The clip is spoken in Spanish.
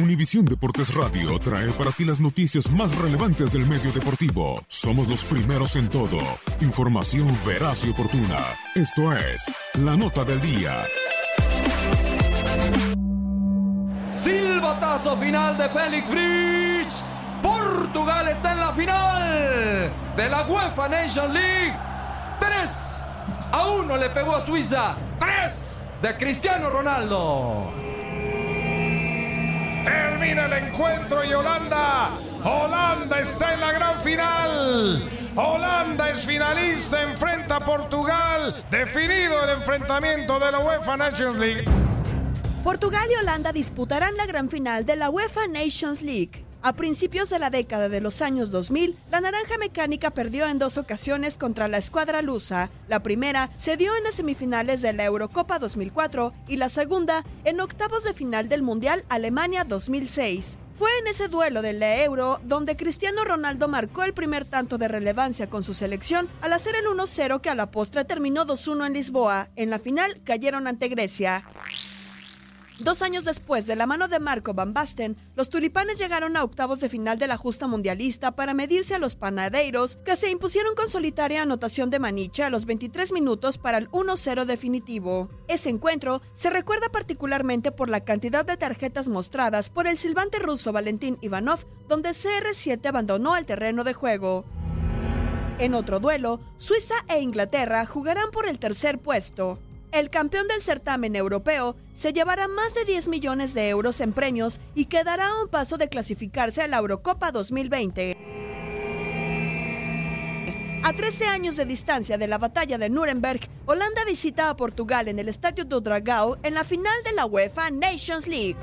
Univisión Deportes Radio trae para ti las noticias más relevantes del medio deportivo. Somos los primeros en todo. Información veraz y oportuna. Esto es La Nota del Día. Silbatazo final de Félix Bridge. Portugal está en la final de la UEFA Nation League. 3 a 1 le pegó a Suiza. 3 de Cristiano Ronaldo. Termina el encuentro y Holanda. Holanda está en la gran final. Holanda es finalista, enfrenta a Portugal. Definido el enfrentamiento de la UEFA Nations League. Portugal y Holanda disputarán la gran final de la UEFA Nations League. A principios de la década de los años 2000, la Naranja Mecánica perdió en dos ocasiones contra la escuadra lusa. La primera se dio en las semifinales de la Eurocopa 2004 y la segunda en octavos de final del Mundial Alemania 2006. Fue en ese duelo del Euro donde Cristiano Ronaldo marcó el primer tanto de relevancia con su selección al hacer el 1-0 que a la postre terminó 2-1 en Lisboa. En la final cayeron ante Grecia. Dos años después, de la mano de Marco Van Basten, los tulipanes llegaron a octavos de final de la justa mundialista para medirse a los panadeiros, que se impusieron con solitaria anotación de Maniche a los 23 minutos para el 1-0 definitivo. Ese encuentro se recuerda particularmente por la cantidad de tarjetas mostradas por el silbante ruso Valentín Ivanov, donde CR7 abandonó el terreno de juego. En otro duelo, Suiza e Inglaterra jugarán por el tercer puesto. El campeón del certamen europeo se llevará más de 10 millones de euros en premios y quedará a un paso de clasificarse a la Eurocopa 2020. A 13 años de distancia de la batalla de Nuremberg, Holanda visita a Portugal en el Estadio do Dragão en la final de la UEFA Nations League.